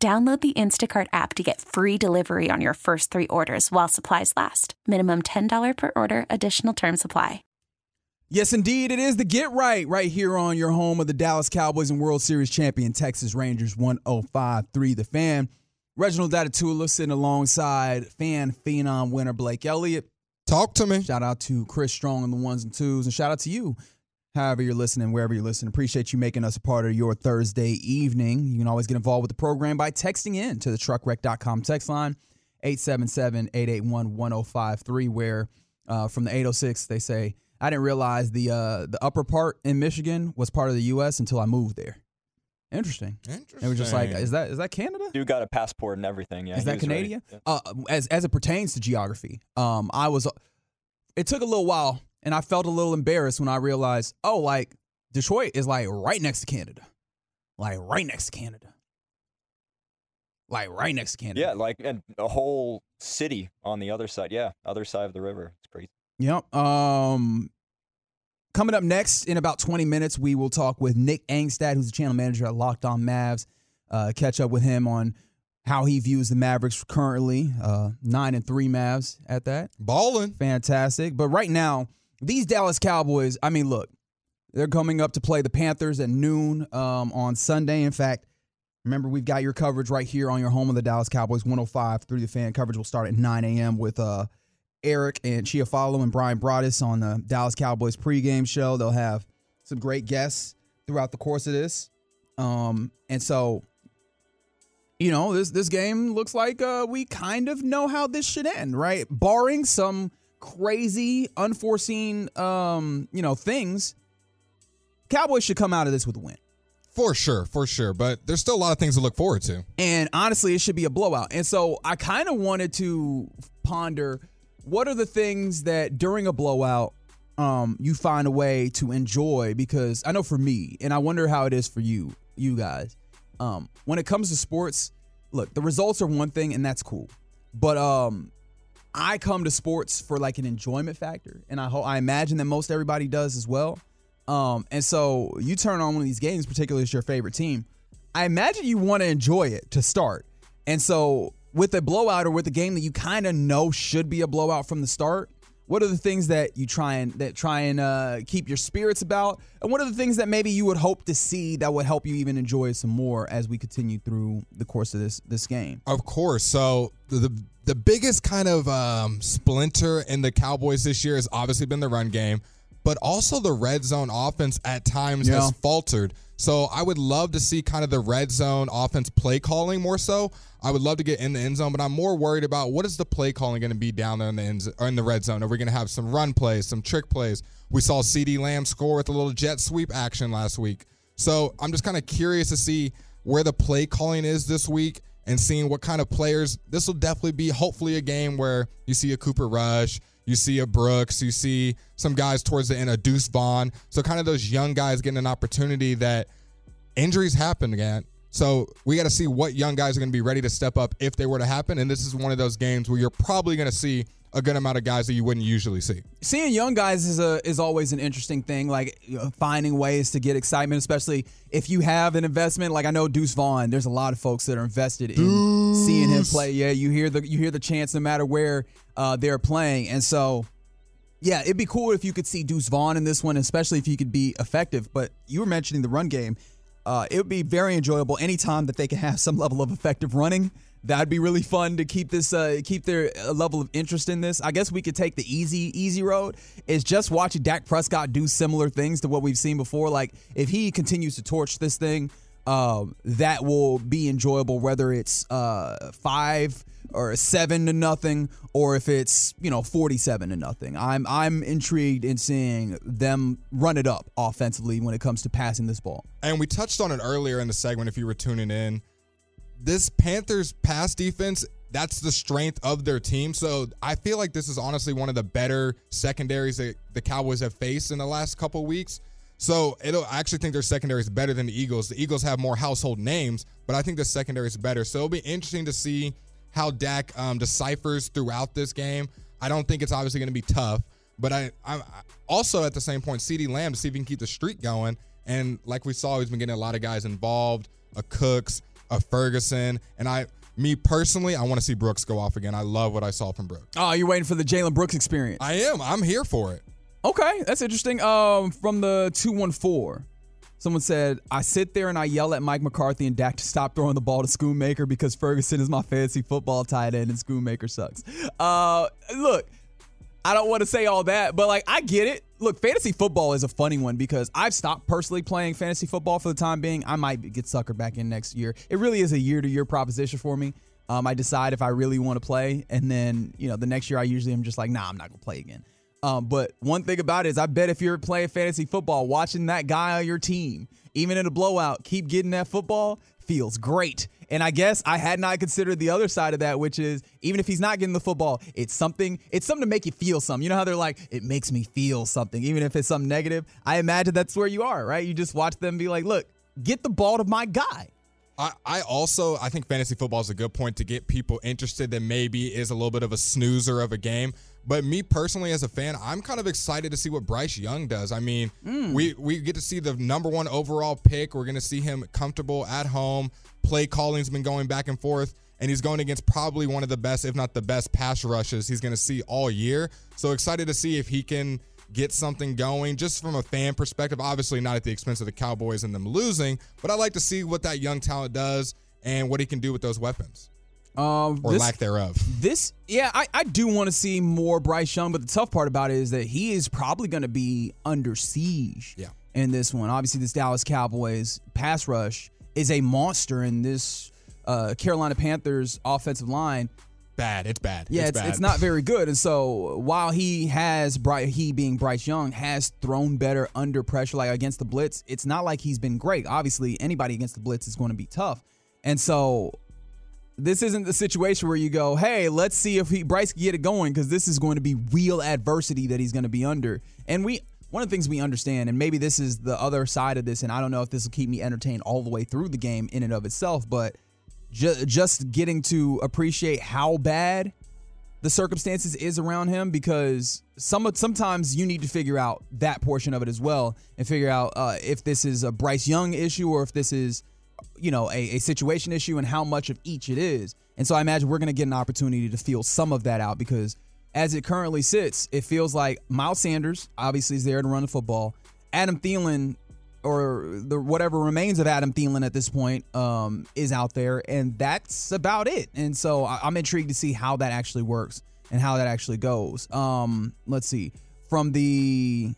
Download the Instacart app to get free delivery on your first three orders while supplies last. Minimum $10 per order, additional term supply. Yes, indeed. It is the Get Right right here on your home of the Dallas Cowboys and World Series champion Texas Rangers 1053 The Fan. Reginald Datatula sitting alongside fan phenom winner Blake Elliott. Talk to me. Shout out to Chris Strong and the ones and twos, and shout out to you, however you're listening, wherever you're listening. Appreciate you making us a part of your Thursday evening. You can always get involved with the program by texting in to the truckwreck.com text line, 877-881-1053, where uh, from the 806 they say, I didn't realize the uh, the upper part in Michigan was part of the U.S. until I moved there. Interesting. Interesting. It was just like, is that is that Canada? Dude got a passport and everything. Yeah, is that. Canadian? Yeah. Uh, as as it pertains to geography, um, I was. It took a little while, and I felt a little embarrassed when I realized, oh, like Detroit is like right next to Canada, like right next to Canada, like right next to Canada. Yeah, like and a whole city on the other side. Yeah, other side of the river. It's crazy. Yep. Um, coming up next in about 20 minutes, we will talk with Nick Angstadt, who's the channel manager at Locked On Mavs. Uh, catch up with him on how he views the Mavericks currently. Uh, nine and three Mavs at that. Balling. Fantastic. But right now, these Dallas Cowboys, I mean, look, they're coming up to play the Panthers at noon um, on Sunday. In fact, remember, we've got your coverage right here on your home of the Dallas Cowboys 105 through the fan. Coverage will start at 9 a.m. with uh, Eric and Chiafalo and Brian Broaddus on the Dallas Cowboys pregame show. They'll have some great guests throughout the course of this. Um, and so, you know, this this game looks like uh, we kind of know how this should end, right? Barring some crazy, unforeseen, um, you know, things, Cowboys should come out of this with a win. For sure, for sure. But there's still a lot of things to look forward to. And honestly, it should be a blowout. And so I kind of wanted to ponder what are the things that during a blowout um, you find a way to enjoy because I know for me, and I wonder how it is for you, you guys. Um, when it comes to sports, look, the results are one thing, and that's cool. But um, I come to sports for like an enjoyment factor, and I ho- I imagine that most everybody does as well. Um, and so you turn on one of these games, particularly as your favorite team. I imagine you want to enjoy it to start. And so with a blowout or with a game that you kind of know should be a blowout from the start, what are the things that you try and that try and uh, keep your spirits about, and what are the things that maybe you would hope to see that would help you even enjoy some more as we continue through the course of this this game? Of course. So the the, biggest kind of um, splinter in the Cowboys this year has obviously been the run game, but also the red zone offense at times Yeah. has faltered. So I would love to see kind of the red zone offense play calling more so. I would love to get in the end zone, but I'm more worried about what is the play calling going to be down there in the end or in the red zone. Are we going to have some run plays, some trick plays? We saw CD Lamb score with a little jet sweep action last week. So I'm just kind of curious to see where the play calling is this week and seeing what kind of players. This will definitely be hopefully a game where you see a Cooper Rush, you see a Brooks, you see some guys towards the end, a Deuce Vaughn. So kind of those young guys getting an opportunity that injuries happen again. So we got to see what young guys are going to be ready to step up if they were to happen. And this is one of those games where you're probably going to see a good amount of guys that you wouldn't usually see. seeing young guys is a is always an interesting thing. Like finding ways to get excitement, especially if you have an investment. Like I know Deuce Vaughn. There's a lot of folks that are invested in seeing him play. Yeah, you hear the you hear the chants no matter where uh, they're playing, and so yeah, it'd be cool if you could see Deuce Vaughn in this one, especially if he could be effective. But you were mentioning the run game. Uh, it would be very enjoyable anytime that they can have some level of effective running. That'd be really fun to keep this, uh, keep their uh, level of interest in this. I guess we could take the easy, easy road. Is just watching Dak Prescott do similar things to what we've seen before. Like if he continues to torch this thing, um, that will be enjoyable. Whether it's uh, five or seven to nothing, or if it's you know forty-seven to nothing. I'm I'm intrigued in seeing them run it up offensively when it comes to passing this ball. And we touched on it earlier in the segment if you were tuning in. this Panthers pass defense, that's the strength of their team. So I feel like this is honestly one of the better secondaries that the Cowboys have faced in the last couple weeks. So it'll I actually think their secondary is better than the Eagles. The Eagles have more household names, but I think the secondary is better. So it'll be interesting to see how Dak um, deciphers throughout this game. I don't think it's obviously going to be tough, but I, I'm also at the same point, CD Lamb to see if he can keep the streak going. And like we saw, he's been getting a lot of guys involved, a Cooks, a Ferguson, and I, me personally, I want to see Brooks go off again. I love what I saw from Brooks. Oh, you're waiting for the Jalen Brooks experience. I am. I'm here for it. Okay, that's interesting. Um, from the two one four, someone said, "I sit there and I yell at Mike McCarthy and Dak to stop throwing the ball to Schoonmaker because Ferguson is my fantasy football tight end and Schoonmaker sucks." Uh, look, I don't want to say all that, but like I get it. Look, fantasy football is a funny one because I've stopped personally playing fantasy football for the time being. I might get suckered back in next year. It really is a year to year proposition for me. Um, I decide if I really want to play, and then you know the next year I usually am just like, nah, I'm not gonna play again. Um, but one thing about it is, I bet if you're playing fantasy football, watching that guy on your team, even in a blowout, keep getting that football feels great. And I guess I had not considered the other side of that, which is even if he's not getting the football, it's something. It's something to make you feel something. You know how they're like, it makes me feel something, even if it's something negative. I imagine that's where you are, right? You just watch them be like, look, get the ball to my guy. I, I also I think fantasy football is a good point to get people interested that maybe is a little bit of a snoozer of a game. But me personally, as a fan, I'm kind of excited to see what Bryce Young does. I mean, Mm. we we get to see the number one overall pick. We're going to see him comfortable at home. Play calling's been going back and forth, and he's going against probably one of the best, if not the best, pass rushes he's going to see all year. So excited to see if he can get something going just from a fan perspective. Obviously, not at the expense of the Cowboys and them losing, but I like to see what that young talent does and what he can do with those weapons Um, or this- lack thereof. This, yeah, I, I do want to see more Bryce Young, but the tough part about it is that he is probably going to be under siege Yeah. in this one. Obviously, this Dallas Cowboys pass rush is a monster, and this uh, Carolina Panthers offensive line, Bad. It's bad. yeah, it's, it's, bad. it's not very good. And so while he has, Bry- he being Bryce Young, has thrown better under pressure, like against the blitz, it's not like he's been great. Obviously, anybody against the blitz is going to be tough. And so this isn't the situation where you go, hey, let's see if he Bryce can get it going because this is going to be real adversity that he's going to be under. And we one of the things we understand, and maybe this is the other side of this, and I don't know if this will keep me entertained all the way through the game in and of itself, but ju- just getting to appreciate how bad the circumstances is around him because some sometimes you need to figure out that portion of it as well and figure out uh, if this is a Bryce Young issue or if this is you know a, a situation issue and how much of each it is. And so I imagine we're going to get an opportunity to feel some of that out because as it currently sits, it feels like Miles Sanders obviously is there to run the football. Adam Thielen or the whatever remains of Adam Thielen at this point um, is out there, and that's about it. And so I, I'm intrigued to see how that actually works and how that actually goes. Um, let's see from the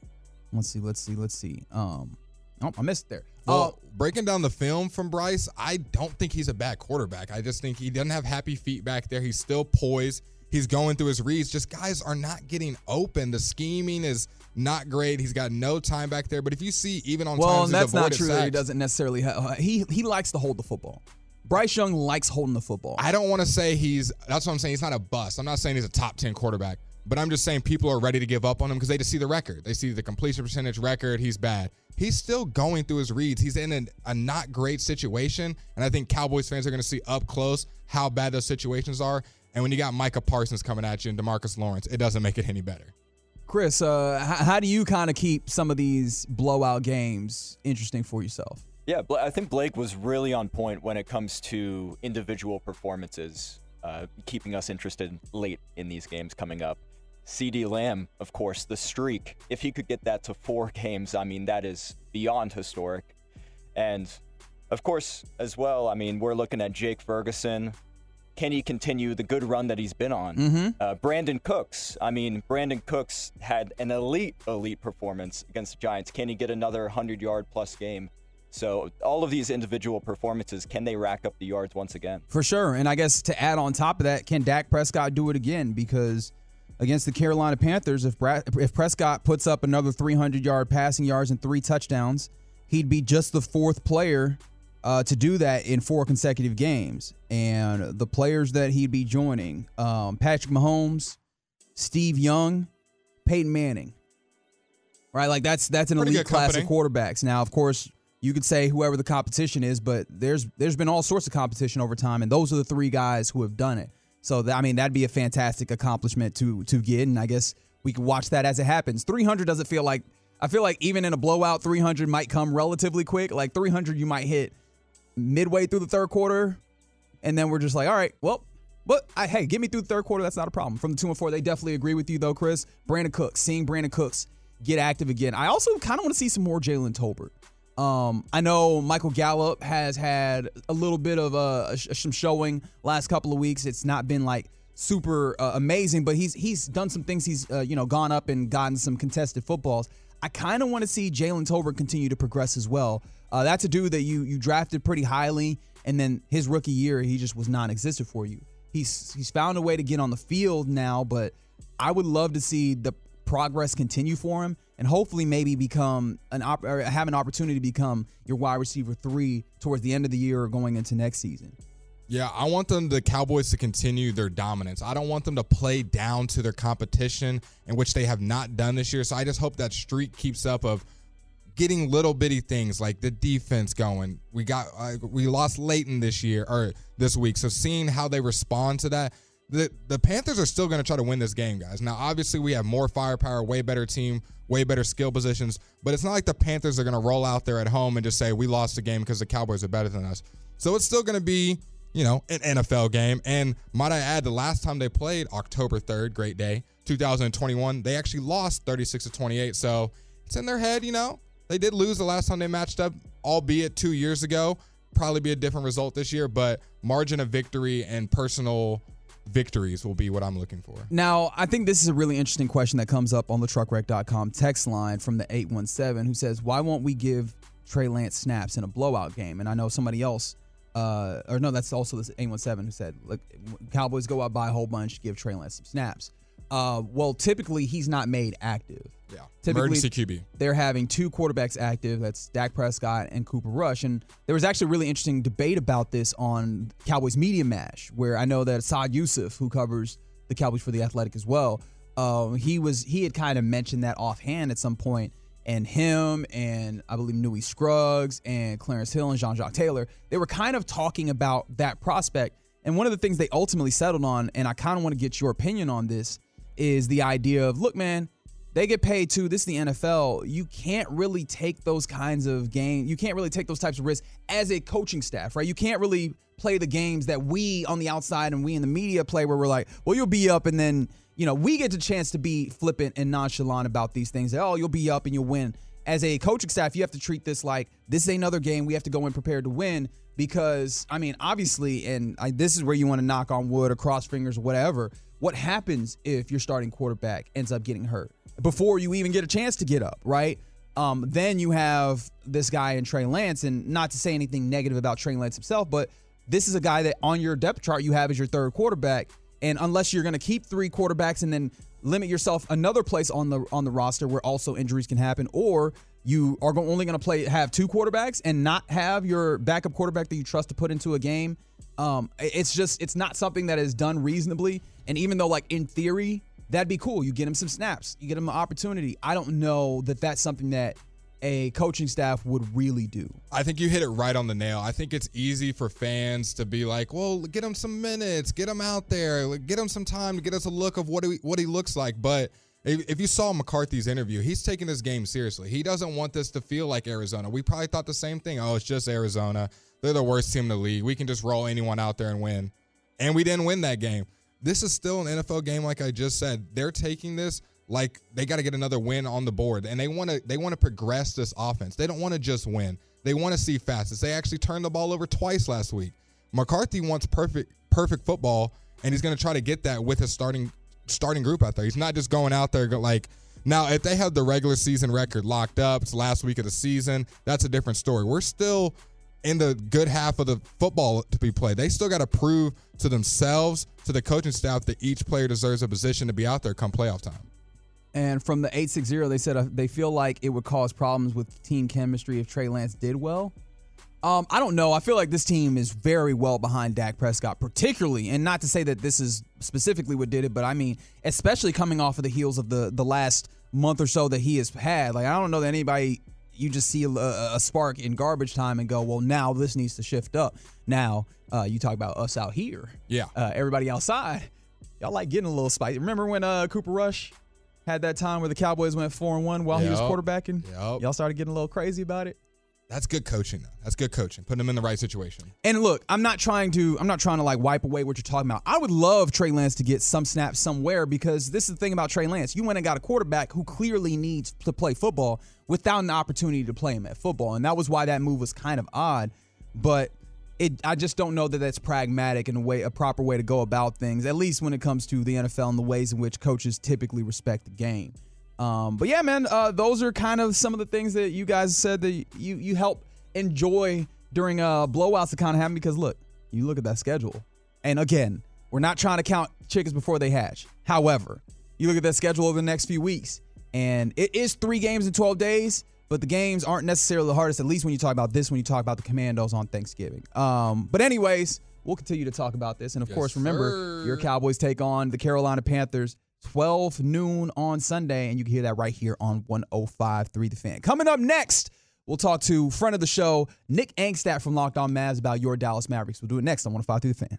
let's see, let's see, let's see. Um, oh, I missed there. Well, Uh, breaking down the film from Bryce, I don't think he's a bad quarterback. I just think he doesn't have happy feet back there. He's still poised. He's going through his reads. Just guys are not getting open. The scheming is not great. He's got no time back there. But if you see, even on well, times that's not true. That he doesn't necessarily. Ha- uh, he he likes to hold the football. Bryce Young likes holding the football. I don't want to say he's. That's what I'm saying. He's not a bust. I'm not saying he's a top ten quarterback. But I'm just saying people are ready to give up on him because they just see the record. They see the completion percentage record. He's bad. He's still going through his reads. He's in a, a not great situation. And I think Cowboys fans are going to see up close how bad those situations are. And when you got Micah Parsons coming at you and Demarcus Lawrence, it doesn't make it any better. Chris, uh, h- how do you kind of keep some of these blowout games interesting for yourself? Yeah, I think Blake was really on point when it comes to individual performances, uh, keeping us interested late in these games coming up. CD Lamb, of course, the streak. If he could get that to four games, I mean, that is beyond historic. And of course, as well, I mean, we're looking at Jake Ferguson. Can he continue the good run that he's been on? Uh, Brandin Cooks. I mean, Brandin Cooks had an elite, elite performance against the Giants. Can he get another 100 yard plus game? So, all of these individual performances, can they rack up the yards once again? For sure. And I guess to add on top of that, can Dak Prescott do it again? Because against the Carolina Panthers, if Brad, if Prescott puts up another 300 yard passing yards and three touchdowns, he'd be just the fourth player uh, to do that in four consecutive games. And the players that he'd be joining um, Patrick Mahomes, Steve Young, Peyton Manning. Right? Like that's that's an Pretty elite class of quarterbacks. Now, of course, you could say whoever the competition is, but there's there's been all sorts of competition over time, and those are the three guys who have done it. So I mean, that'd be a fantastic accomplishment to to get, and I guess we can watch that as it happens. 300 doesn't feel like I feel like even in a blowout, 300 might come relatively quick. Like 300, you might hit midway through the third quarter, and then we're just like, all right, well. But I, hey, get me through the third quarter. That's not a problem. From the two and four, they definitely agree with you though, Chris. Brandin Cooks, seeing Brandin Cooks get active again. I also kind of want to see some more Jalen Tolbert. Um, I know Michael Gallup has had a little bit of uh, some showing last couple of weeks. It's not been like super uh, amazing, but he's he's done some things. He's uh, you know gone up and gotten some contested footballs. I kind of want to see Jalen Tolbert continue to progress as well. Uh, that's a dude that you you drafted pretty highly, and then his rookie year he just was non-existent for you. He's he's found a way to get on the field now, but I would love to see the progress continue for him and hopefully maybe become an op- or have an opportunity to become your wide receiver three towards the end of the year or going into next season. Yeah, I want them, the Cowboys, to continue their dominance. I don't want them to play down to their competition, in which they have not done this year. So I just hope that streak keeps up of getting little bitty things like the defense going. We got uh, we lost Leighton this year or this week, so seeing how they respond to that. The, the Panthers are still going to try to win this game, guys. Now, obviously, we have more firepower, way better team, way better skill positions, but it's not like the Panthers are going to roll out there at home and just say, we lost the game because the Cowboys are better than us. So it's still going to be you know, an NFL game. And might I add, the last time they played, October 3rd, great day, 2021, they actually lost 36 to 28. So it's in their head, you know. They did lose the last time they matched up, albeit two years ago. Probably be a different result this year, but margin of victory and personal victories will be what I'm looking for. Now, I think this is a really interesting question that comes up on the truckwreck.com text line from the 817 who says, Why won't we give Trey Lance snaps in a blowout game? And I know somebody else, uh, or no, that's also the 817 who said, Look, Cowboys go out, buy a whole bunch, give Trey Lance some snaps. Uh, well, typically he's not made active. Yeah. Typically, Emergency QB. they're having two quarterbacks active. That's Dak Prescott and Cooper Rush. And there was actually a really interesting debate about this on Cowboys Media Mash, where I know that Saad Yousuf, who covers the Cowboys for the Athletic as well, um, he was he had kind of mentioned that offhand at some point, and him and I believe Nui Scruggs and Clarence Hill and Jean Jacques Taylor, they were kind of talking about that prospect. And one of the things they ultimately settled on, and I kind of want to get your opinion on this, is the idea of look, man, they get paid too. This is the NFL. You can't really take those kinds of games. You can't really take those types of risks as a coaching staff, right? You can't really play the games that we on the outside and we in the media play where we're like, well, you'll be up and then, you know, we get the chance to be flippant and nonchalant about these things. Oh, you'll be up and you'll win. As a coaching staff, you have to treat this like this is another game. We have to go in prepared to win because, I mean, obviously, and I, this is where you want to knock on wood or cross fingers or whatever. What happens if your starting quarterback ends up getting hurt before you even get a chance to get up, right? Um, then you have this guy in Trey Lance, and not to say anything negative about Trey Lance himself, but this is a guy that on your depth chart you have as your third quarterback. And unless you're going to keep three quarterbacks and then limit yourself another place on the on the roster where also injuries can happen, or you are only going to play have two quarterbacks and not have your backup quarterback that you trust to put into a game. Um, it's just it's not something that is done reasonably. And even though like in theory that'd be cool, you get him some snaps, you get him an opportunity. I don't know that that's something that a coaching staff would really do. I think you hit it right on the nail. I think it's easy for fans to be like, "Well, get him some minutes, get him out there, get him some time to get us a look of what he, what he looks like." But if, if you saw McCarthy's interview, he's taking this game seriously. He doesn't want this to feel like Arizona. We probably thought the same thing. Oh, it's just Arizona. They're the worst team in the league. We can just roll anyone out there and win. And we didn't win that game. This is still an NFL game, like I just said. They're taking this like they got to get another win on the board, and they want to they want to progress this offense. They don't want to just win. They want to see fastest. They actually turned the ball over twice last week. McCarthy wants perfect perfect football, and he's going to try to get that with his starting starting group out there. He's not just going out there like now. If they have the regular season record locked up, it's last week of the season. That's a different story. We're still in the good half of the football to be played. They still got to prove to themselves, to the coaching staff, that each player deserves a position to be out there come playoff time. And from the 860, they said uh, they feel like it would cause problems with team chemistry if Trey Lance did well. Um, I don't know. I feel like this team is very well behind Dak Prescott, particularly, and not to say that this is specifically what did it, but I mean, especially coming off of the heels of the the last month or so that he has had. Like, I don't know that anybody you just see a, a spark in garbage time and go, well, now this needs to shift up. Now, uh, you talk about us out here. Yeah. Uh, everybody outside, y'all like getting a little spicy. Remember when uh, Cooper Rush had that time where the Cowboys went four and one while he was quarterbacking? Yep. Y'all started getting a little crazy about it. That's good coaching, though. That's good coaching. Putting them in the right situation. And look, I'm not trying to I'm not trying to like wipe away what you're talking about. I would love Trey Lance to get some snaps somewhere because this is the thing about Trey Lance. You went and got a quarterback who clearly needs to play football without an opportunity to play him at football. And that was why that move was kind of odd. But it I just don't know that that's pragmatic and a way a proper way to go about things, at least when it comes to the NFL and the ways in which coaches typically respect the game. Um, but yeah, man, uh, those are kind of some of the things that you guys said that you you help enjoy during uh, blowouts that kind of happen. Because look, you look at that schedule, and again, we're not trying to count chickens before they hatch. However, you look at that schedule over the next few weeks, and it is three games in 12 days. But the games aren't necessarily the hardest, at least when you talk about this, when you talk about the Commanders on Thanksgiving. Um, but anyways, we'll continue to talk about this. And of Yes, course, remember, sir. your Cowboys take on the Carolina Panthers 12 noon on Sunday, and you can hear that right here on 105.3 The Fan. Coming up next, we'll talk to friend of the show, Nick Angstadt from Locked On Mavs about your Dallas Mavericks. We'll do it next on 105.3 The Fan.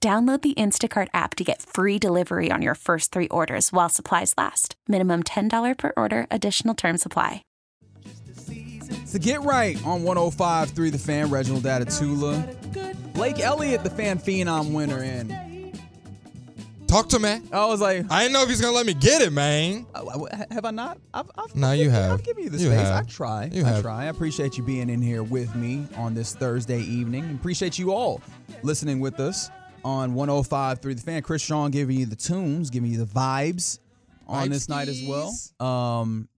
Download the Instacart app to get free delivery on your first three orders while supplies last. Minimum $10 per order, additional term supply. To get right on 105.3 The Fan, Reginald Atatula. Blake Elliott, the fan phenom winner. in. Talk to me. I was like, I didn't know if he's gonna let me get it, man. Uh, have I not? I've, I've, No, I've you have. I've given you the You space. have. I try. You I have. try. I appreciate you being in here with me on this Thursday evening. Appreciate you all listening with us on 105 through the fan. Chris Strong giving you the tunes, giving you the vibes on this night as well. Vibeskis. Um,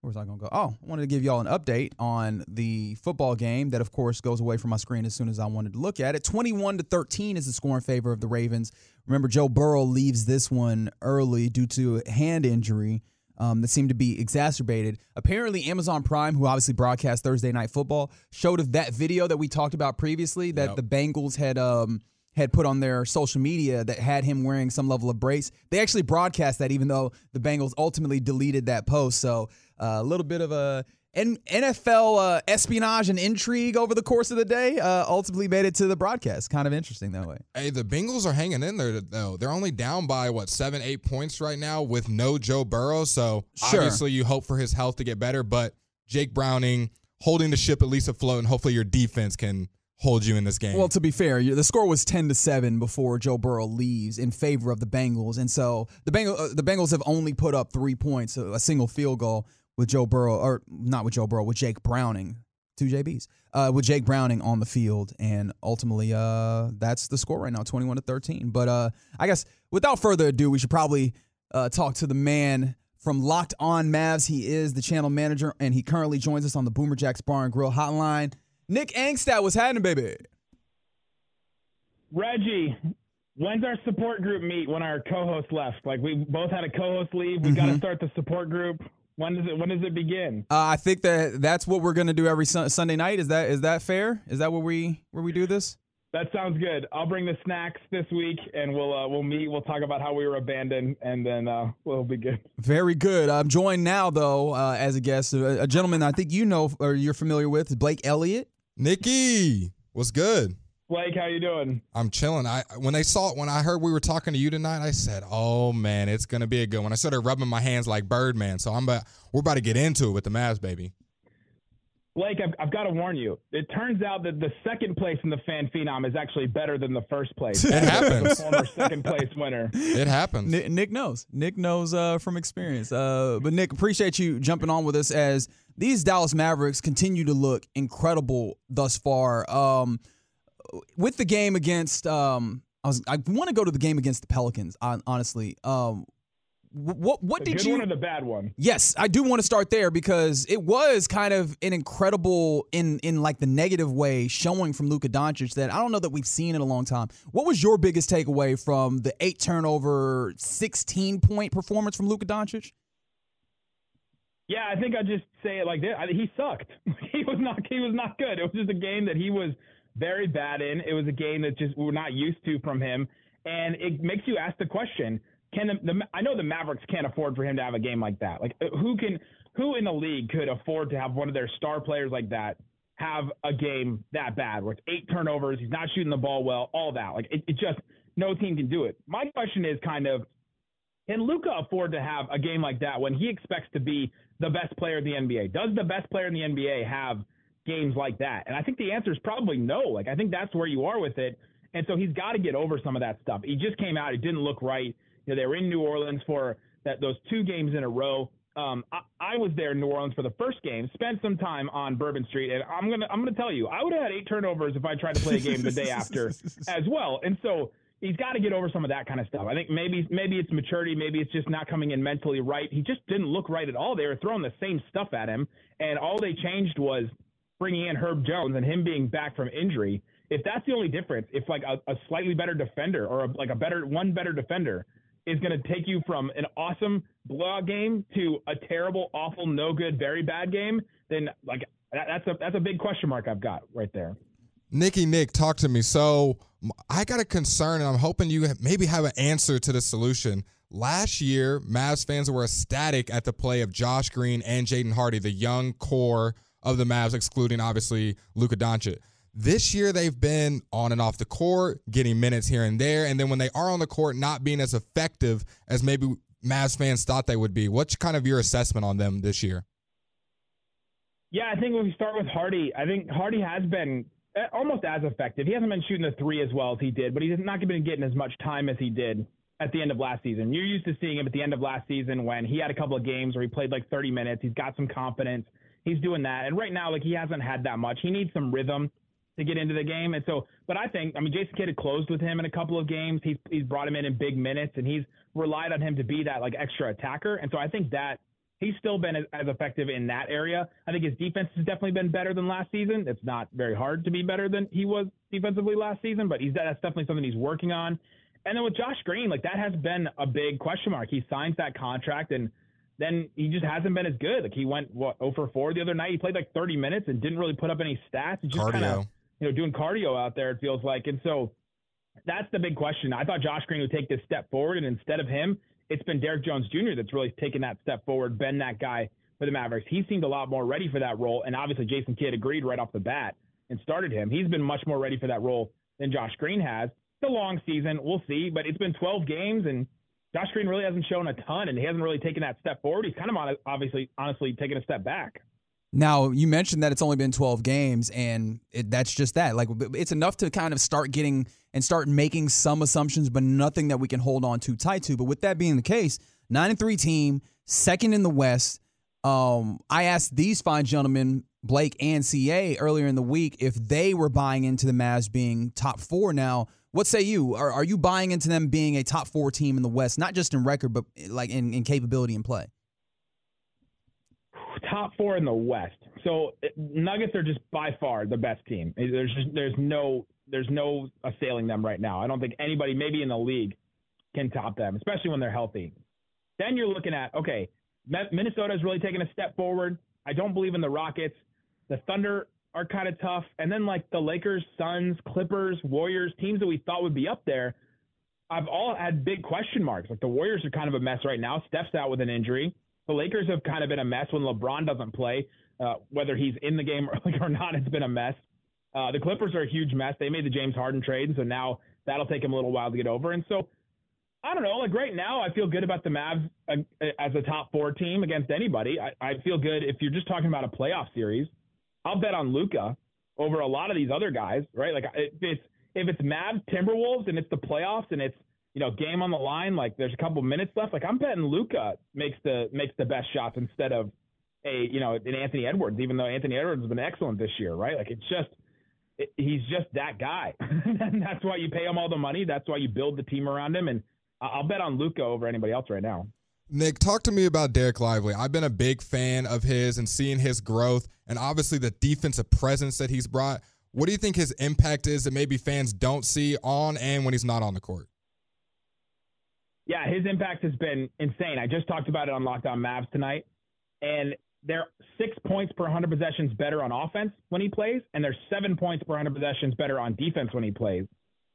where's I gonna go? Oh, I wanted to give y'all an update on the football game that, of course, goes away from my screen as soon as I wanted to look at it. 21 to 13 is the score in favor of the Ravens. Remember, Joe Burrow leaves this one early due to a hand injury um, that seemed to be exacerbated. Apparently, Amazon Prime, who obviously broadcast Thursday Night Football, showed of that video that we talked about previously that Yep. the Bengals had um, had put on their social media that had him wearing some level of brace. They actually broadcast that, even though the Bengals ultimately deleted that post. So uh, a little bit of a N- NFL uh, espionage and intrigue over the course of the day uh, ultimately made it to the broadcast. Kind of interesting that way. Hey, the Bengals are hanging in there though. They're only down by what seven, eight points right now with no Joe Burrow. So Sure. obviously you hope for his health to get better, but Jake Browning holding the ship at least afloat, and hopefully your defense can hold you in this game. Well, to be fair, the score was ten to seven before Joe Burrow leaves in favor of the Bengals, and so the Bengals uh, the Bengals have only put up three points, a, a single field goal with Joe Burrow, or not with Joe Burrow, with Jake Browning, two JBs, uh, with Jake Browning on the field, and ultimately, uh, that's the score right now, twenty one to thirteen. But uh, I guess without further ado, we should probably uh, talk to the man. From Locked On Mavs, he is the channel manager, and he currently joins us on the Boomer Jacks Bar and Grill Hotline. Nick Angstadt was happening, baby. Reggie, when's our support group meet when our co-host left? Like we both had a co-host leave. We got to start the support group. When does it when does it begin? Uh, I think that that's what we're gonna do every sun- Sunday night. Is that is that fair? Is that where we where we do this? That sounds good. I'll bring the snacks this week and we'll uh, we'll meet. We'll talk about how we were abandoned and then uh, we'll be good. Very good. I'm joined now though uh, as a guest, a, a gentleman I think you know or you're familiar with, Blake Elliott. Nikki, what's good? Blake, how you doing? I'm chilling. I when they saw it, when I heard we were talking to you tonight, I said, "Oh man, it's gonna be a good one." I started rubbing my hands like Birdman, so I'm about we're about to get into it with the Mavs, baby. Blake, I've, I've got to warn you. It turns out that the second place in the fan phenom is actually better than the first place. It happens. Former second place winner. It happens. Nick, Nick knows. Nick knows uh, from experience. Uh, but Nick, appreciate you jumping on with us as these Dallas Mavericks continue to look incredible thus far. Um, with the game against, um, I was I want to go to the game against the Pelicans. Honestly, um, what what the did you? One the bad one? Yes, I do want to start there because it was kind of an incredible in in like the negative way showing from Luka Doncic that I don't know that we've seen in a long time. What was your biggest takeaway from the eight turnover, sixteen point performance from Luka Doncic? Yeah, I think I just say it like this: he sucked. he was not he was not good. It was just a game that he was very bad in. It was a game that just we're not used to from him, and it makes you ask the question can the, the I know the Mavericks can't afford for him to have a game like that. Like uh, who can who in the league could afford to have one of their star players like that have a game that bad with eight turnovers, he's not shooting the ball well, all that. Like it, it just no team can do it. My question is kind of can Luka afford to have a game like that when he expects to be the best player in the NBA? Does the best player in the NBA have games like that? And I think the answer is probably no. Like I think that's where you are with it. And so he's got to get over some of that stuff. He just came out, it didn't look right. You know, they were in New Orleans for that those two games in a row. Um, I, I, was there in New Orleans for the first game, spent some time on Bourbon Street, and I'm gonna I'm gonna tell you, I would have had eight turnovers if I tried to play a game the day after as well. And so he's got to get over some of that kind of stuff. I think maybe maybe it's maturity, maybe it's just not coming in mentally right. He just didn't look right at all. They were throwing the same stuff at him, and all they changed was bringing in Herb Jones and him being back from injury. If that's the only difference, if like a, a slightly better defender or a, like a better one better defender is going to take you from an awesome blowout game to a terrible, awful, no good, very bad game, then like that, that's a that's a big question mark I've got right there. Nikki, Nick, talk to me. So I got a concern, and I'm hoping you maybe have an answer to the solution. Last year, Mavs fans were ecstatic at the play of Josh Green and Jaden Hardy, the young core of the Mavs, excluding obviously Luka Doncic. This year, they've been on and off the court, getting minutes here and there. And then when they are on the court, not being as effective as maybe Mavs fans thought they would be. What's kind of your assessment on them this year? Yeah, I think when we start with Hardy, I think Hardy has been eh, almost as effective. He hasn't been shooting the three as well as he did, but he's not been getting as much time as he did at the end of last season. You're used to seeing him at the end of last season when he had a couple of games where he played like 30 minutes. He's got some confidence. He's doing that. And right now, like he hasn't had that much. He needs some rhythm to get into the game. And so, but I think, I mean, Jason Kidd had closed with him in a couple of games. He's he's brought him in in big minutes, and he's relied on him to be that like extra attacker. And so, I think that he's still been as, as effective in that area. I think his defense has definitely been better than last season. It's not very hard to be better than he was defensively last season, but he's that's definitely something he's working on. And then with Josh Green, like that has been a big question mark. He signs that contract and then he just hasn't been as good. Like he went what 0 for 4 the other night. He played like 30 minutes and didn't really put up any stats. Just kind of you know, doing cardio out there, it feels like. And so that's the big question. I thought Josh Green would take this step forward, and instead of him, it's been Derrick Jones Jr. that's really taken that step forward, been that guy for the Mavericks. He seemed a lot more ready for that role, and obviously Jason Kidd agreed right off the bat and started him. He's been much more ready for that role than Josh Green has. It's a long season, we'll see, but it's been 12 games, and Josh Green really hasn't shown a ton, and he hasn't really taken that step forward. He's kind of obviously, honestly, taken a step back. Now, you mentioned that it's only been 12 games, and it, that's just that. Like, it's enough to kind of start getting and start making some assumptions, but nothing that we can hold on too tight to. But with that being the case, 9 and 3 team, second in the West. Um, I asked these fine gentlemen, Blake and CA, earlier in the week if they were buying into the Mavs being top four now. What say you? Are, are you buying into them being a top four team in the West, not just in record, but like in, in capability and play? Top four in the West. So uh, Nuggets are just by far the best team. There's just there's no there's no assailing them right now. I don't think anybody maybe in the league can top them, especially when they're healthy. Then you're looking at okay, Minnesota is really taking a step forward. I don't believe in the Rockets. The Thunder are kind of tough, and then like the Lakers, Suns, Clippers, Warriors, teams that we thought would be up there. I've all had big question marks. Like the Warriors are kind of a mess right now. Steph's out with an injury the Lakers have kind of been a mess when LeBron doesn't play. Uh, whether he's in the game or, not, it's been a mess. Uh, the Clippers are a huge mess. They made the James Harden trade, so now that'll take them a little while to get over. And so, I don't know. Like right now, I feel good about the Mavs uh, as a top four team against anybody. I, I feel good if you're just talking about a playoff series. I'll bet on Luka over a lot of these other guys, right? Like if it's if it's Mavs Timberwolves and it's the playoffs and it's you know, game on the line, like there's a couple minutes left. Like I'm betting Luka makes the makes the best shots instead of a you know an Anthony Edwards, even though Anthony Edwards has been excellent this year, right? Like it's just it, he's just that guy, and that's why you pay him all the money. That's why you build the team around him, and I'll bet on Luka over anybody else right now. Nick, talk to me about Dereck Lively. I've been a big fan of his and seeing his growth and obviously the defensive presence that he's brought. What do you think his impact is that maybe fans don't see on and when he's not on the court? Yeah, his impact has been insane. I just talked about it on Locked On Mavs tonight, and they're six points per 100 possessions better on offense when he plays, and they're seven points per 100 possessions better on defense when he plays.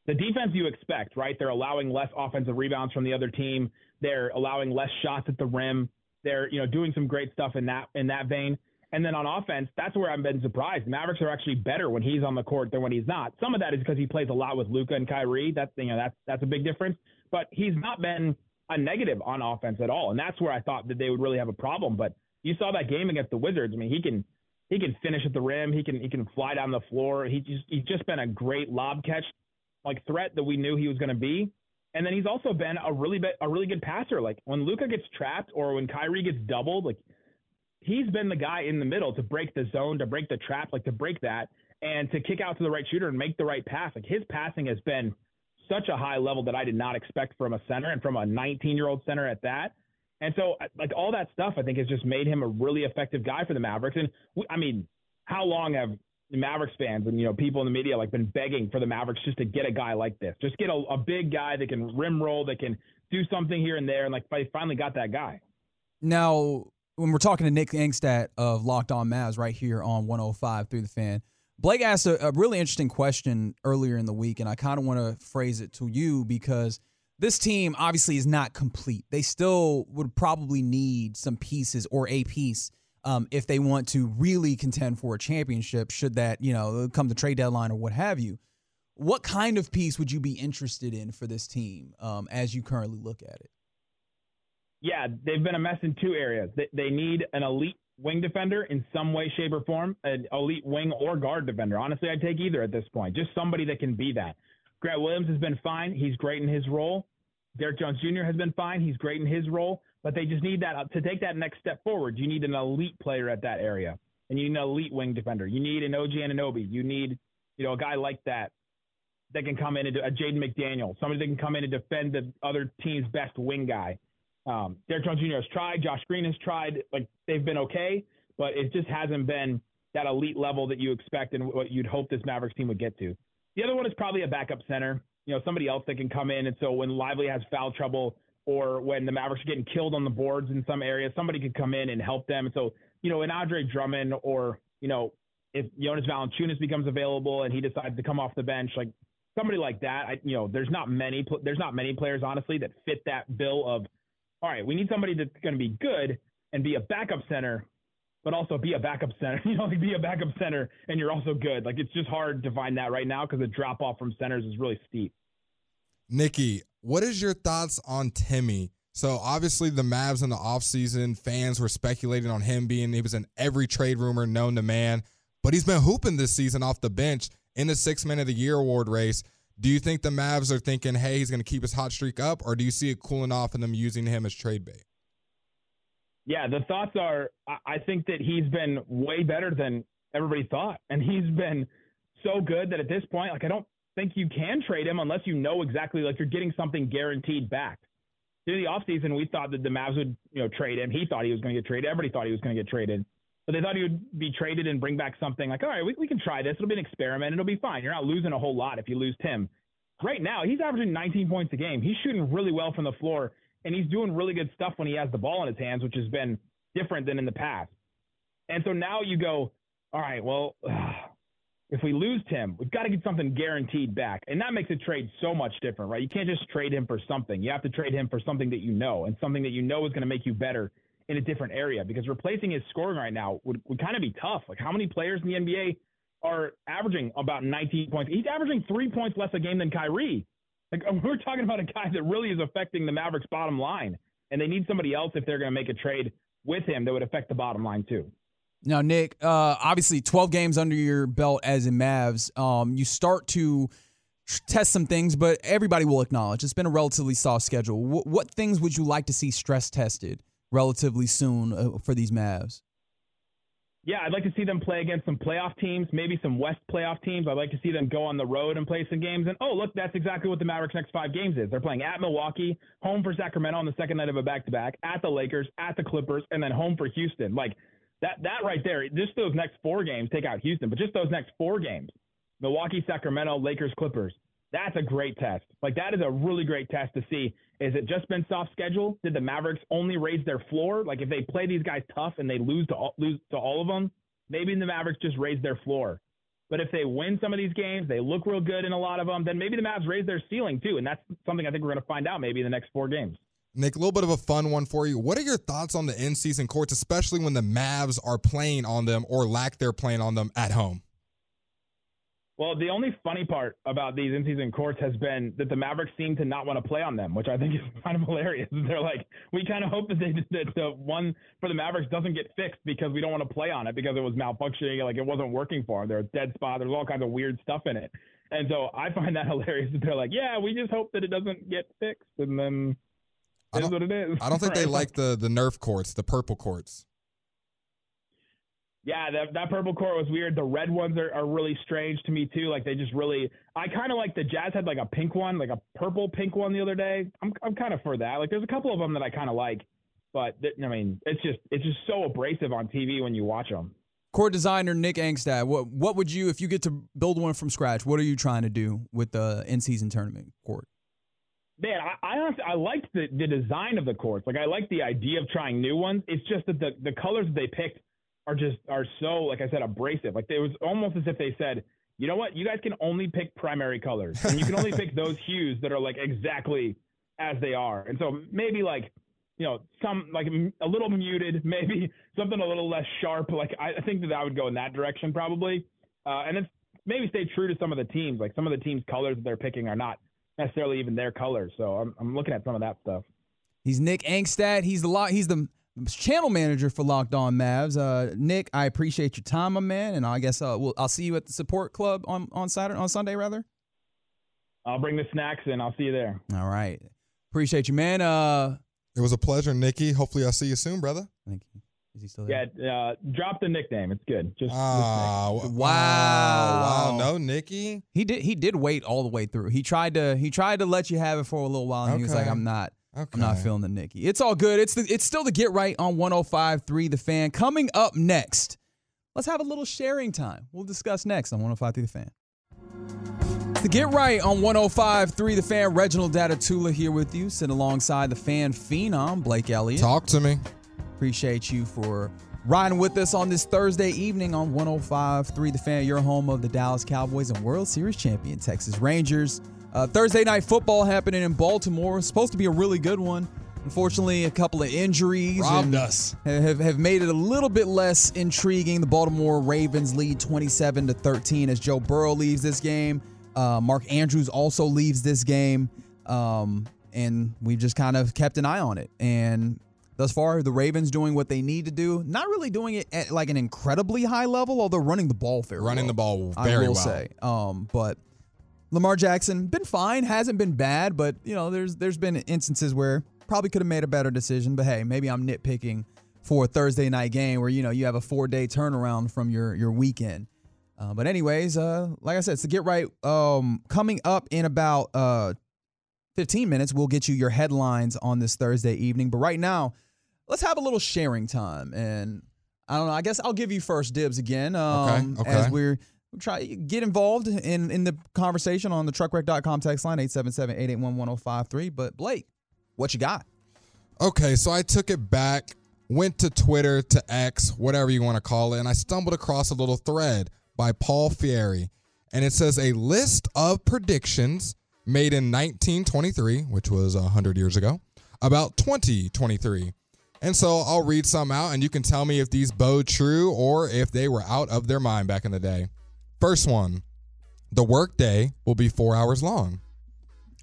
The defense you expect, right? They're allowing less offensive rebounds from the other team. They're allowing less shots at the rim. They're you know doing some great stuff in that in that vein. And then on offense, that's where I've been surprised. Mavericks are actually better when he's on the court than when he's not. Some of that is because he plays a lot with Luka and Kyrie. That's you know that's that's a big difference. But he's not been a negative on offense at all, and that's where I thought that they would really have a problem. But you saw that game against the Wizards. I mean, he can he can finish at the rim. He can he can fly down the floor. He just he's just been a great lob catch like threat that we knew he was going to be. And then he's also been a really bit, a really good passer. Like when Luka gets trapped or when Kyrie gets doubled, like he's been the guy in the middle to break the zone, to break the trap, like to break that and to kick out to the right shooter and make the right pass. Like his passing has been such a high level that I did not expect from a center and from a 19 year old center at that. And so, like all that stuff, I think has just made him a really effective guy for the Mavericks. And I mean, how long have Mavericks fans and you know people in the media like been begging for the Mavericks just to get a guy like this, just get a, a big guy that can rim roll, that can do something here and there, and like they finally got that guy. Now, when we're talking to Nick Angstadt of Locked On Mavs right here on 105 through the fan, Blake asked a, a really interesting question earlier in the week, and I kind of want to phrase it to you because this team obviously is not complete. They still would probably need some pieces or a piece um, if they want to really contend for a championship, should that, you know, come the trade deadline or what have you. What kind of piece would you be interested in for this team um, as you currently look at it? Yeah, they've been a mess in two areas. They, they need an elite wing defender in some way, shape, or form, an elite wing or guard defender. Honestly, I'd take either at this point. Just somebody that can be that. Grant Williams has been fine. He's great in his role. Derrick Jones Jr. has been fine. He's great in his role, but they just need that uh, to take that next step forward. You need an elite player at that area, and you need an elite wing defender. You need an OG Anunoby. You need, you know, a guy like that that can come in and do, a Jaden McDaniel, somebody that can come in and defend the other team's best wing guy. Um, Derrick Jones Jr. has tried. Josh Green has tried. Like they've been okay, but it just hasn't been that elite level that you expect and what you'd hope this Mavericks team would get to. The other one is probably a backup center. You know, somebody else that can come in, and so when Lively has foul trouble or when the Mavericks are getting killed on the boards in some areas, somebody could come in and help them. And so, you know, an Andre Drummond or you know, if Jonas Valanciunas becomes available and he decides to come off the bench, like somebody like that, I, you know, there's not many there's not many players honestly that fit that bill of all right, we need somebody that's going to be good and be a backup center, but also be a backup center. You know, like be a backup center and you're also good. Like it's just hard to find that right now because the drop off from centers is really steep. Nikki, what is your thoughts on Timmy? So obviously the Mavs in the offseason, fans were speculating on him being he was in every trade rumor known to man, but he's been hooping this season off the bench in the six man of the year award race. Do you think the Mavs are thinking, hey, he's going to keep his hot streak up, or do you see it cooling off and them using him as trade bait? Yeah, the thoughts are I think that he's been way better than everybody thought. And he's been so good that at this point, like, I don't think you can trade him unless you know exactly, like, you're getting something guaranteed back. Through the offseason, we thought that the Mavs would, you know, trade him. He thought he was going to get traded. Everybody thought he was going to get traded. But they thought he would be traded and bring back something like, all right, we, we can try this. It'll be an experiment. It'll be fine. You're not losing a whole lot if you lose Tim. Right now, he's averaging 19 points a game. He's shooting really well from the floor, and he's doing really good stuff when he has the ball in his hands, which has been different than in the past. And so now you go, all right, well, if we lose Tim, we've got to get something guaranteed back. And that makes a trade so much different, right? You can't just trade him for something. You have to trade him for something that you know and something that you know is going to make you better in a different area because replacing his scoring right now would, would kind of be tough. Like how many players in the NBA are averaging about 19 points? He's averaging three points less a game than Kyrie. Like we're talking about a guy that really is affecting the Mavericks bottom line and they need somebody else if they're going to make a trade with him that would affect the bottom line too. Now, Nick, uh, obviously 12 games under your belt as in Mavs. Um, you start to test some things, but everybody will acknowledge it's been a relatively soft schedule. what things would you like to see stress tested relatively soon uh, for these Mavs? yeah, I'd like to see them play against some playoff teams, maybe some West playoff teams. I'd like to see them go on the road and play some games. And oh, look, that's exactly what the Mavericks' next five games is. They're playing at Milwaukee, home for Sacramento on the second night of a back-to-back, at the Lakers, at the Clippers, and then home for Houston. Like that, that right there. Just those next four games, take out Houston, but just those next four games: Milwaukee, Sacramento, Lakers, Clippers. That's a great test. Like that is a really great test to see. Is it just been soft schedule? Did the Mavericks only raise their floor? Like if they play these guys tough and they lose to all, lose to all of them, maybe the Mavericks just raise their floor. But if they win some of these games, they look real good in a lot of them, then maybe the Mavs raise their ceiling too. And that's something I think we're going to find out maybe in the next four games. Nick, a little bit of a fun one for you. What are your thoughts on the in season courts, especially when the Mavs are playing on them or lack their playing on them at home? Well, the only funny part about these in-season courts has been that the Mavericks seem to not want to play on them, which I think is kind of hilarious. They're like, we kind of hope that they that the one for the Mavericks doesn't get fixed because we don't want to play on it because it was malfunctioning, like it wasn't working for them. There's a dead spot. There's all kinds of weird stuff in it, and so I find that hilarious. That they're like, yeah, we just hope that it doesn't get fixed, and then it is what it is. I don't think right? they like the the Nerf courts, the purple courts. Yeah, that that purple court was weird. The red ones are, are really strange to me too. Like they just really I kind of like the Jazz had like a pink one, like a purple pink one the other day. I'm I'm kind of for that. Like there's a couple of them that I kind of like, but th- I mean, it's just it's just so abrasive on TV when you watch them. Court designer Nick Angstadt, what what would you if you get to build one from scratch? What are you trying to do with the in season tournament court? Man, I, I honestly I liked the, the design of the courts. Like I like the idea of trying new ones. It's just that the the colors that they picked are just are so like I said abrasive. Like it was almost as if they said, you know what, you guys can only pick primary colors, and you can only pick those hues that are like exactly as they are. And so maybe like you know some like a little muted, maybe something a little less sharp. Like I, I think that I would go in that direction probably, uh, and then maybe stay true to some of the teams. Like some of the teams' colors that they're picking are not necessarily even their colors. So I'm I'm looking at some of that stuff. He's Nick Angstadt. He's the lot. He's the channel manager for Locked On Mavs. Uh, Nick, I appreciate your time, my man, and I guess uh, we'll, I'll see you at the support club on on Saturday on Sunday rather. I'll bring the snacks and I'll see you there. All right, appreciate you, man. Uh, it was a pleasure, Nikki. Hopefully, I'll see you soon, brother. Thank you. Is he still there? Yeah, uh, drop the nickname. It's good. Just, ah, just wow, wow, no, Nikki. He did. He did wait all the way through. He tried to. He tried to let you have it for a little while, and okay. he was like, "I'm not." Okay. I'm not feeling the Nikki. It's all good. It's the, it's still the get right on 105.3 The Fan. Coming up next, let's have a little sharing time. We'll discuss next on 105.3 The Fan. It's the get right on 105.3 The Fan. Reginald Datatula here with you, sitting alongside the fan phenom Blake Elliott. Talk to me. Appreciate you for riding with us on this Thursday evening on 105.3 The Fan. Your home of the Dallas Cowboys and World Series champion Texas Rangers. Uh, Thursday night football happening in Baltimore. Supposed to be a really good one. Unfortunately, a couple of injuries robbed us. Have, have made it a little bit less intriguing. The Baltimore Ravens lead 27 to 13 as Joe Burrow leaves this game. Uh, Mark Andrews also leaves this game, um, and we've just kind of kept an eye on it. And thus far, the Ravens doing what they need to do. Not really doing it at like an incredibly high level, although running the ball fair. Running well, the ball very I will well. say. Um, but Lamar Jackson been fine, hasn't been bad, but you know, there's there's been instances where probably could have made a better decision. But hey, maybe I'm nitpicking for a Thursday night game where you know you have a four day turnaround from your your weekend. Uh, but anyways, uh, like I said, to get right, um, coming up in about uh, 15 minutes, we'll get you your headlines on this Thursday evening. But right now, let's have a little sharing time, and I don't know. I guess I'll give you first dibs again. Um, okay, okay. As we're try get involved in in the conversation on the truckwreck.com text line 877-881-1053 but blake what you got? Okay so i took it back went to twitter to x whatever you want to call it and i stumbled across a little thread by Paul Fairie and it says a list of predictions made in 1923 which was 100 years ago about 2023 and so I'll read some out and you can tell me if these bode true or if they were out of their mind back in the day. First one the workday will be four hours long.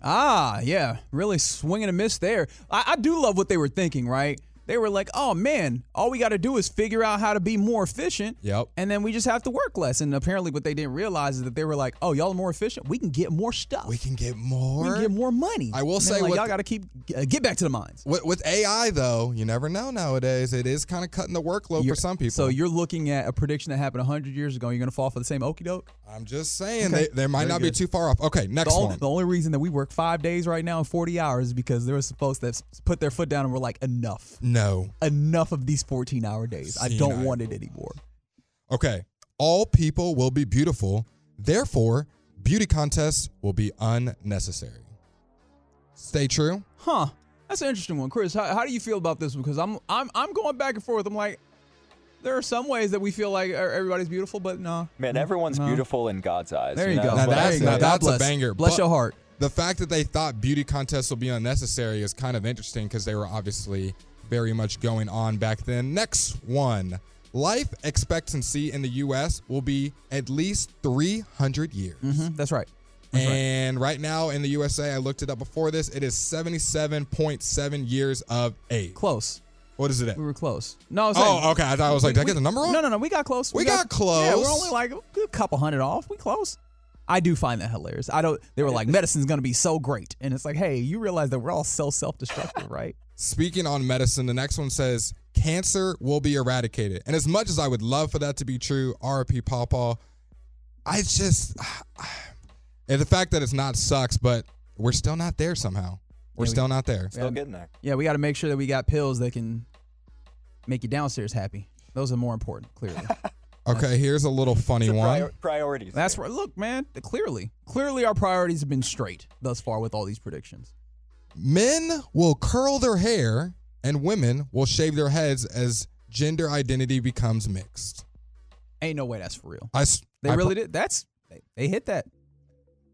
Ah, yeah. Really swinging a miss there. I, I, do love what they were thinking, right? They were like, oh man, all we got to do is figure out how to be more efficient. Yep. And then we just have to work less. And apparently, what they didn't realize is that they were like, oh, y'all are more efficient. We can get more stuff. We can get We more. can get more money. I will And say like, what- y'all got to keep uh, get back to the mines. With, with AI though, you never know nowadays. It is kind of cutting the workload for You're- some people. So you're looking at a prediction that happened 100 years ago. You're going to fall for the same okey doke. I'm just saying Okay. they, they might Very not good. be too far off. Okay, The next only, one. the only reason that we work five days right now and 40 hours is because there was folks that put their foot down and were like, enough. No. Enough of these 14 hour days. I don't want it anymore. Okay. All people will be beautiful. Therefore, beauty contests will be unnecessary. Stay true. Huh. That's an interesting one. Chris, how, how do you feel about this? Because I'm I'm I'm going back and forth. I'm like, there are some ways that we feel like everybody's beautiful, but no. Man, everyone's No. beautiful in God's eyes. There you know? go. Now that's- you go. now God that's a banger, Bless but- your heart. The fact that they thought beauty contests will be unnecessary is kind of interesting because they were obviously very much going on back then. Next one. Life expectancy in the US will be at least 300 years. Mhm, That's right. That's. And right now in the USA, I looked it up before this, it is 77.7 years of age. Close. What is it at? We were close. No, Oh, okay. I thought I was like, did I get the number wrong? No, no, no. We got close. We got close. Yeah, we're only like a couple hundred off. We close. I do find that hilarious. I don't. They were like, medicine's gonna be so great, and it's like, hey, you realize that we're all so self-destructive, right? Speaking on medicine, the next one says cancer will be eradicated. And as much as I would love for that to be true, RP Pawpaw, I just and the fact that it's not sucks, but we're still not there somehow. We're Yeah, we- still not there. Still getting there. Yeah, we got to make sure that we got pills that can make you downstairs happy. Those are more important, clearly. Okay, here's a little funny It's a one. prior- priorities. That's here. right. Look, man, clearly, clearly, our priorities have been straight thus far with all these predictions. Men will curl their hair and women will shave their heads as gender identity becomes mixed. Ain't no way that's for real. I s- They I really pro- did. That's they, they hit that.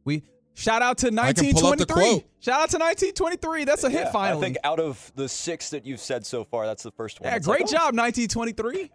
We shout out to I can pull up the 1923. quote. Shout out to 1923. That's a hit Yeah, finally. I think out of the six that you've said so far, that's the first one. yeah, It's like, great oh, job 1923.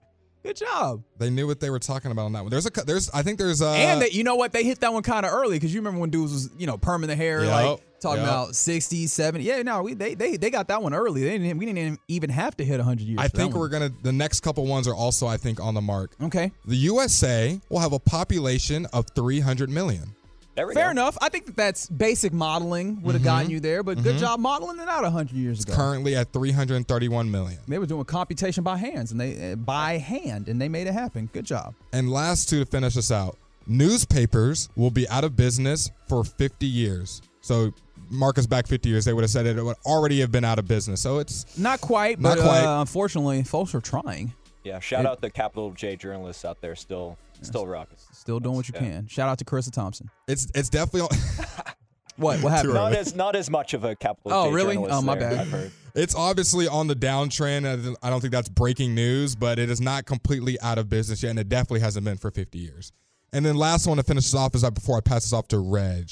Good job. They knew what they were talking about on that one. There's a there's I think there's a and that you know what they hit that one kind of early because you remember when dudes was you know perming the hair Yup, like talking yup. about 60 70 yeah no we they, they they got that one early they didn't we didn't even have to hit 100 years I think we're gonna the next couple ones are also I think on the mark. okay The USA will have a population of 300 million. Fair go. enough i think that that's basic modeling would have gotten you there but good job modeling it out 100 years ago Currently at 331 million. they were doing computation by hands and they uh, by hand and they made it happen good job And last two to finish us out. Newspapers will be out of business for 50 years. So Marcus back 50 years. They would have said it would already have been out of business. So it's not quite Not but quite. Uh, unfortunately folks are trying Yeah, shout out the capital J journalists out there still still rocking. still doing what you Yeah. can shout out to Charissa Thompson it's it's definitely what what happened Not as not as much of a capital Oh, J really? Oh, my there, bad. I've heard. it's obviously on the downtrend. I don't think that's breaking news, but it is not completely out of business yet, and it definitely hasn't been for 50 years. And then last one to finish this off is that before I pass this off to Reg,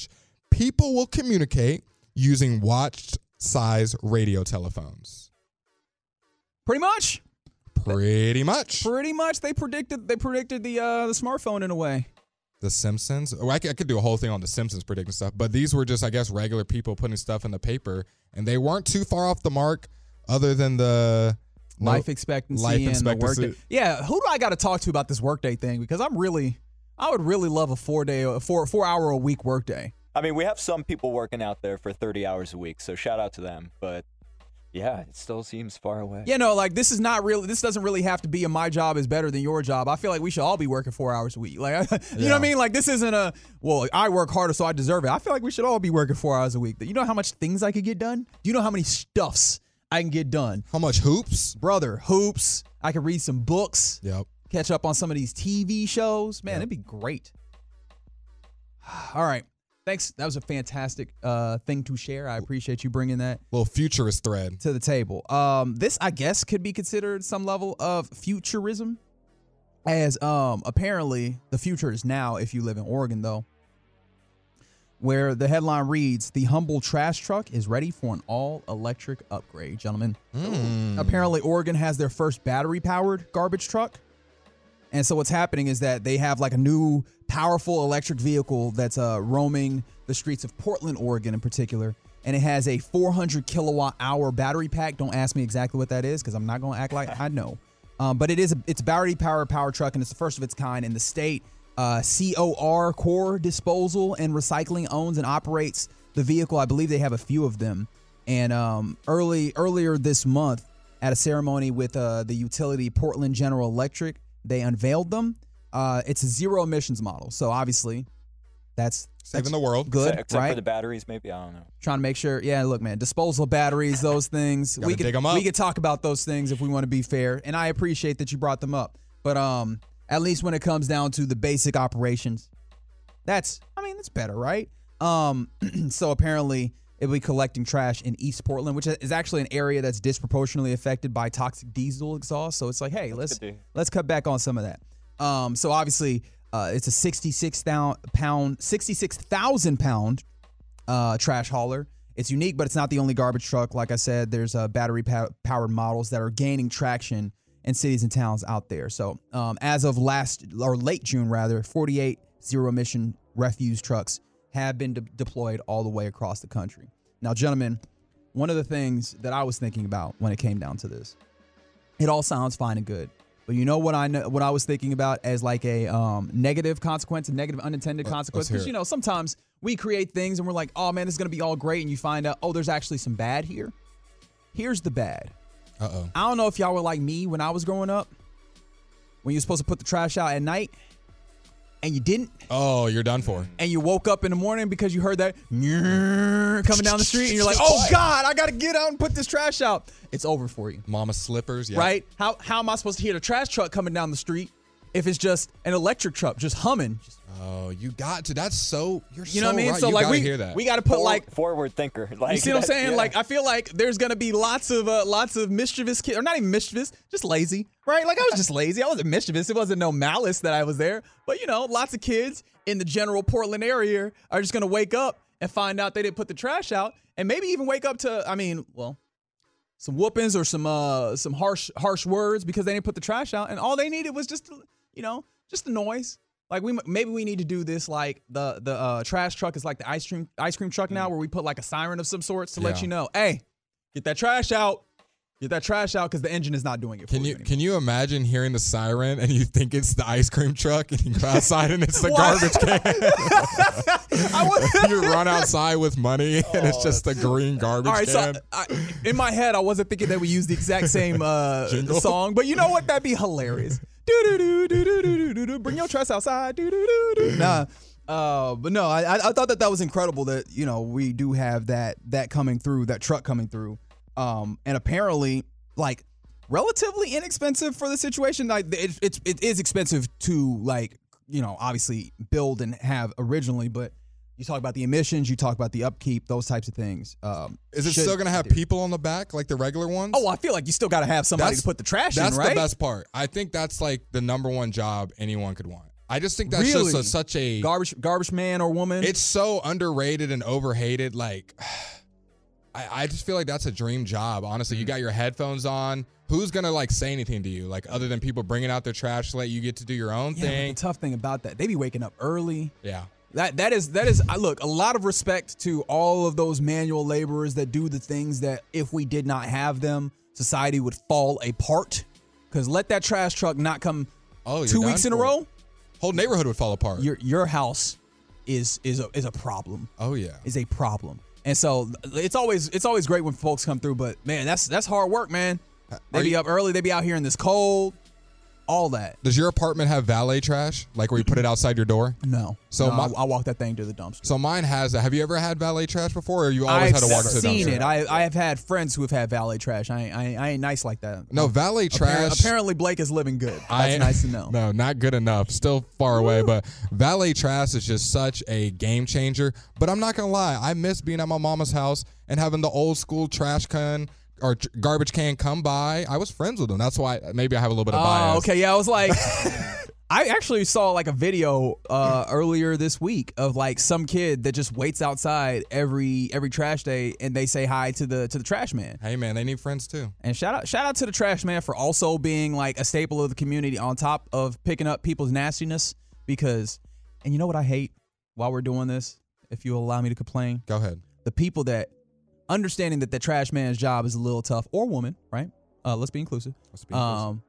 people will communicate using watch size radio telephones. pretty much Pretty much. Pretty much, they predicted they predicted the uh, the smartphone in a way. The Simpsons. Oh, I could, I could do a whole thing on the Simpsons predicting stuff, but these were just, I guess, regular people putting stuff in the paper, and they weren't too far off the mark, other than the Life expectancy life and expectancy. the workday. Yeah, who do I got to talk to about this workday thing? Because I'm really, I would really love a four day, a four four hour a week workday. I mean, we have some people working out there for 30 hours a week, so shout out to them. But yeah, it still seems far away. You know, like this is not really. This doesn't really have to be a my job is better than your job. I feel like we should all be working four hours a week. Like, you know what I mean? Like this isn't a well. I work harder, so I deserve it. I feel like we should all be working four hours a week. You know how much things I could get done? Do you know how many stuffs I can get done? How much hoops? Brother, hoops. I could read some books. Yep. catch up on some of these TV shows. Man, it'd be great. All right. Thanks. That was a fantastic uh, thing to share. I appreciate you bringing that Little futurist thread. to the table. Um, this, I guess, could be considered some level of futurism, as um, apparently the future is now if you live in Oregon, though. Where the headline reads, "The humble trash truck is ready for an all-electric upgrade, gentlemen." Apparently, Oregon has their first battery-powered garbage truck. And so what's happening is that they have like a new powerful electric vehicle that's uh, roaming the streets of Portland, Oregon in particular. and it has a 400 kilowatt hour battery pack. Don't ask me exactly what that is because I'm not going to act like I know. Um, but it is a, it's battery powered power truck, and it's the first of its kind in the state. Uh, COR Core Disposal and Recycling owns and operates the vehicle. I believe they have a few of them. And um, early earlier this month, at a ceremony with uh, the utility Portland General Electric, they unveiled them. Uh, it's a zero emissions model, so obviously, that's Saving that's the world. Good, Except right? for the batteries, maybe I don't know. trying to make sure. Yeah, look, man, disposal batteries, those things. Gotta we could dig 'em up. we could talk about those things if we want to be fair, and I appreciate that you brought them up. But um, at least when it comes down to the basic operations, that's I mean that's better, right? Um, so apparently it'll be collecting trash in East Portland, which is actually an area that's disproportionately affected by toxic diesel exhaust. So it's like, hey, let's to hear. let's cut back on some of that. Um, so obviously, uh, it's a 66 thou- pound, 66,000 pound uh, trash hauler. It's unique, but it's not the only garbage truck. Like I said, there's uh, battery pow- powered models that are gaining traction in cities and towns out there. So um, as of last or late June, rather, 48 zero emission refuse trucks have been de- deployed all the way across the country. Now, gentlemen, one of the things that I was thinking about when it came down to this, it all sounds fine and good. But you know what I know, what I was thinking about as like a um, negative consequence, a negative unintended consequence. Because you know sometimes we create things and we're like, oh man, this is gonna be all great, and you find out, oh, there's actually some bad here. Here's the bad. Uh oh. I don't know if y'all were like me when I was growing up, when you're supposed to put the trash out at night, and you didn't, Oh, you're done for. and you woke up in the morning because you heard that coming down the street, and you're like, oh god, I gotta get out and put this trash out. It's over for you Mama slippers. Yeah. right? How how am I supposed to hear the trash truck coming down the street if it's just an electric truck just humming? Oh, you got to. That's so. You're You know so what I mean? Right. so you like we hear that. we got to put For- like forward thinker. Like you see what I'm saying? yeah. Like I feel like there's gonna be lots of uh, lots of mischievous kids, or not even mischievous, just lazy, right? Like I was just lazy. I wasn't mischievous. It wasn't no malice that I was there. But you know, lots of kids in the general Portland area are just gonna wake up and find out they didn't put the trash out, and maybe even wake up to, I mean, well, some whoopings or some uh some harsh harsh words because they didn't put the trash out, and all they needed was just you know just the noise. Like we maybe we need to do this like the the uh, trash truck is like the ice cream ice cream truck now where we put like a siren of some sorts to let you know, hey, get that trash out, get that trash out because the engine is not doing it. Can for you can you imagine hearing the siren and you think it's the ice cream truck and you go outside and it's the garbage can? I you run outside with money and it's just a green garbage all right, so can. I, in my head I wasn't thinking that we use the exact same uh, song, but you know what? That'd be hilarious. Do do do do do do do do. Bring your trash outside. Do do do do. Nah. Uh, but no, I I thought that that was incredible that you know we do have that that coming through that truck coming through, um, and apparently like relatively inexpensive for the situation. Like it, it's it is expensive to like you know obviously build and have originally, but you talk about the emissions, you talk about the upkeep, those types of things. Um, Is it should- still gonna have people on the back like the regular ones? Oh, I feel like you still got to have somebody That's- to put the trash That's in, right? the best part. I think that's like the number one job anyone could want. I just think that's Really? just a, such a Garbage, garbage man or woman. it's so underrated and overhated. Like, I, I just feel like that's a dream job. Honestly, Mm. you got your headphones on. Who's gonna like say anything to you? Like, other than people bringing out their trash to let you get to do your own yeah, but thing. the tough thing about that, they be waking up early. yeah. That that is that is. I look a lot of respect to all of those manual laborers that do the things that if we did not have them, society would fall apart. Because let that trash truck not come Oh, two weeks in a row, Whole neighborhood would fall apart. your your house is is a is a problem. oh yeah. Is a problem. And so it's always it's always great when folks come through, but man, that's that's hard work, man. Uh, they Are be you- up early, they be out here in this cold, all that. Does your apartment have valet trash? Like where you put it outside your door? No. So No, my- I, I walk that thing to the dumpster. So mine has that. Have you ever had valet trash before, or you always I've had to walk to the dumpster? seen it. I I have had friends who have had valet trash. I ain't, I I ain't nice like that. no, valet trash. Apparently, Blake is living good. That's I- nice to know. No, not good enough. Still far away, but valet trash is just such a game changer. But I'm not gonna lie, I miss being at my mama's house and having the old school trash can or garbage can come by. I was friends with them. That's why maybe I have a little bit of bias. Oh, okay. Yeah, I was like, I actually saw like a video uh, earlier this week of like some kid that just waits outside every every trash day, and they say hi to the to the trash man. Hey man, they need friends too. And shout out shout out to the trash man for also being like a staple of the community on top of picking up people's nastiness because and you know what I hate while we're doing this, if you'll allow me to complain, Go ahead. the people that understanding that the trash man's job is a little tough or woman, right? Uh, let's be inclusive. Let's be inclusive. Um,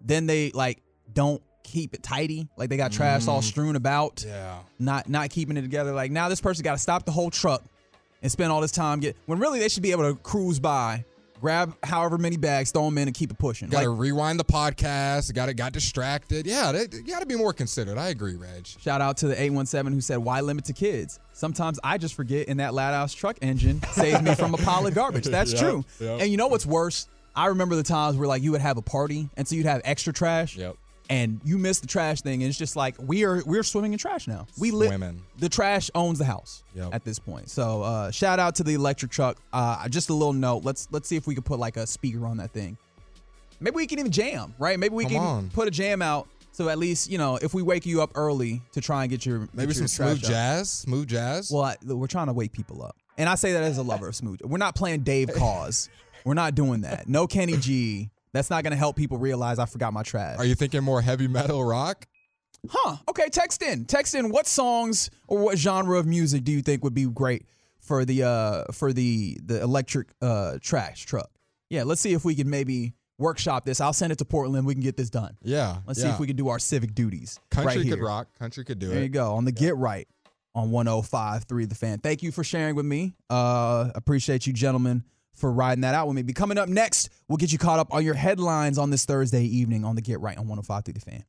then they like don't keep it tidy. Like they got trash all strewn about, yeah. not not keeping it together. Like now this person got to stop the whole truck and spend all this time get when really they should be able to cruise by, grab however many bags, throw them in, and keep it pushing. Got to Like rewind the podcast. Got it. got distracted. Yeah, they, you got to be more considered. I agree, Reg. shout out to the 817 who said, "Why limit to kids?" Sometimes I just forget, and that loud ass truck engine saves me from a pile of garbage. That's Yep, true. yep. And you know what's worse? I remember the times where like you would have a party, and so you'd have extra trash. Yep. And you miss the trash thing, and it's just like we are we're swimming in trash now. We live. The trash owns the house Yep. at this point. So uh, shout out to the electric truck. Uh, just a little note. Let's let's see if we can put like a speaker on that thing. Maybe we can even jam, right? Maybe we Come can on. put a jam out. So at least you know if we wake you up early to try and get your Maybe get your some smooth out. jazz. Smooth jazz. Well, I, we're trying to wake people up, and I say that as a lover of smooth. We're not playing Dave Koz. we're not doing that. No Kenny G. That's not going to help people realize I forgot my trash. Are you thinking more heavy metal rock? Huh. Okay, text in. Text in what songs or what genre of music do you think would be great for the uh for the the electric uh trash truck? Yeah, let's see if we can maybe workshop this. I'll send it to Portland. We can get this done. Yeah. Let's see if we can do our civic duties. Country right could rock. Country could do it. There you go. On the Get Right on 105.3 The Fan. Thank you for sharing with me. Uh appreciate you gentlemen for riding that out with me. Be coming up next, we'll get you caught up on your headlines on this Thursday evening on the Get Right on 105.3 The Fan.